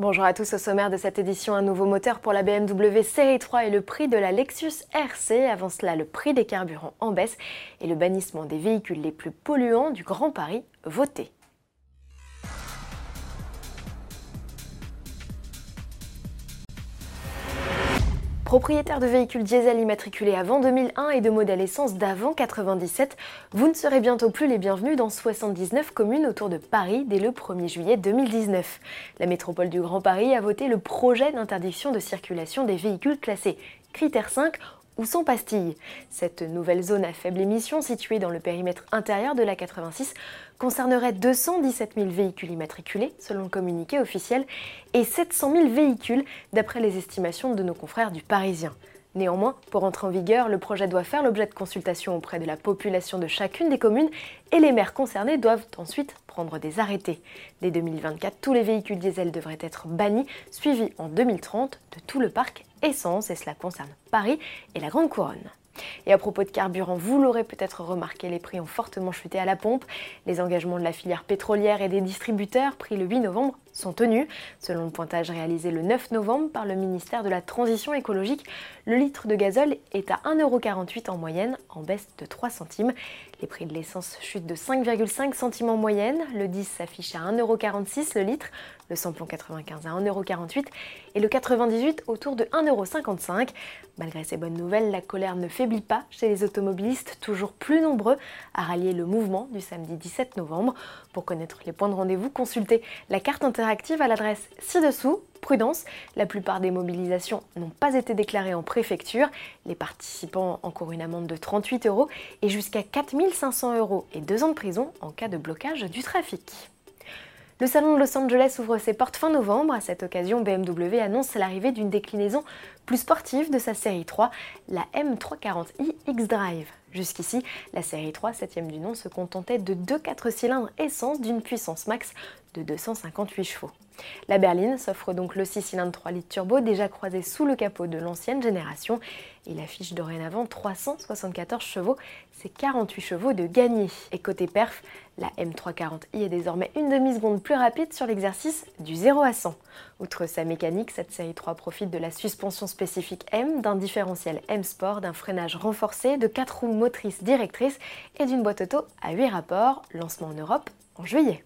Bonjour à tous, au sommaire de cette édition, un nouveau moteur pour la BMW Série 3 et le prix de la Lexus RC. Avant cela, le prix des carburants en baisse et le bannissement des véhicules les plus polluants du Grand Paris voté. Propriétaire de véhicules diesel immatriculés avant 2001 et de modèles essence d'avant 97, vous ne serez bientôt plus les bienvenus dans 79 communes autour de Paris dès le 1er juillet 2019. La métropole du Grand Paris a voté le projet d'interdiction de circulation des véhicules classés critère 5 ou sans pastille. Cette nouvelle zone à faible émission, située dans le périmètre intérieur de la 86, concernerait 217 000 véhicules immatriculés, selon le communiqué officiel, et 700 000 véhicules, d'après les estimations de nos confrères du Parisien. Néanmoins, pour entrer en vigueur, le projet doit faire l'objet de consultations auprès de la population de chacune des communes et les maires concernés doivent ensuite prendre des arrêtés. Dès 2024, tous les véhicules diesel devraient être bannis, suivis en 2030 de tout le parc essence et cela concerne Paris et la Grande Couronne. Et à propos de carburant, vous l'aurez peut-être remarqué, les prix ont fortement chuté à la pompe. Les engagements de la filière pétrolière et des distributeurs pris le 8 novembre sont tenus. Selon le pointage réalisé le 9 novembre par le ministère de la Transition écologique, le litre de gazole est à 1,48€ en moyenne, en baisse de 3 centimes. Les prix de l'essence chutent de 5,5 centimes en moyenne. Le 10 s'affiche à 1,46€ le litre, le samplon 95 à 1,48€ et le 98 autour de 1,55€. Malgré ces bonnes nouvelles, la colère ne faiblit pas chez les automobilistes, toujours plus nombreux à rallier le mouvement du samedi 17 novembre. Pour connaître les points de rendez-vous, consultez la carte interactive à l'adresse ci-dessous. Prudence, la plupart des mobilisations n'ont pas été déclarées en préfecture. Les participants encourent une amende de 38 euros et jusqu'à 4500 euros et deux ans de prison en cas de blocage du trafic. Le salon de Los Angeles ouvre ses portes fin novembre. À cette occasion, BMW annonce l'arrivée d'une déclinaison plus sportive de sa série 3, la M340i X-Drive. Jusqu'ici, la série 3, septième du nom, se contentait de deux 4 cylindres essence d'une puissance max de 258 chevaux. La berline s'offre donc le 6 cylindres 3 litres turbo déjà croisé sous le capot de l'ancienne génération. Il affiche dorénavant 374 chevaux, c'est 48 chevaux de gagné. Et côté perf, la M340i est désormais une demi-seconde plus rapide sur l'exercice du 0 à 100. Outre sa mécanique, cette série 3 profite de la suspension spécifique M, d'un différentiel M Sport, d'un freinage renforcé, de 4 roues motrices directrices et d'une boîte auto à 8 rapports, lancement en Europe en juillet.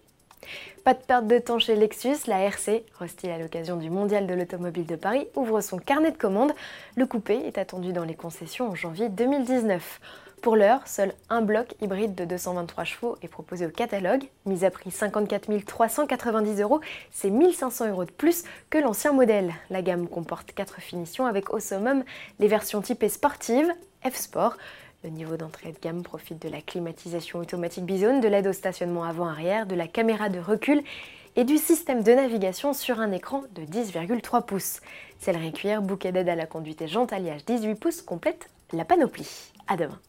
Pas de perte de temps chez Lexus, la RC, restée à l'occasion du Mondial de l'automobile de Paris, ouvre son carnet de commandes. Le coupé est attendu dans les concessions en janvier 2019. Pour l'heure, seul un bloc hybride de 223 chevaux est proposé au catalogue. Mise à prix 54 390 euros, c'est 1500 euros de plus que l'ancien modèle. La gamme comporte 4 finitions avec au summum les versions typées sportives, F-Sport, le niveau d'entrée de gamme profite de la climatisation automatique Bizone, de l'aide au stationnement avant-arrière, de la caméra de recul et du système de navigation sur un écran de 10,3 pouces. Sellerie cuir, bouquet d'aide à la conduite et jante alliage 18 pouces complète la panoplie. À demain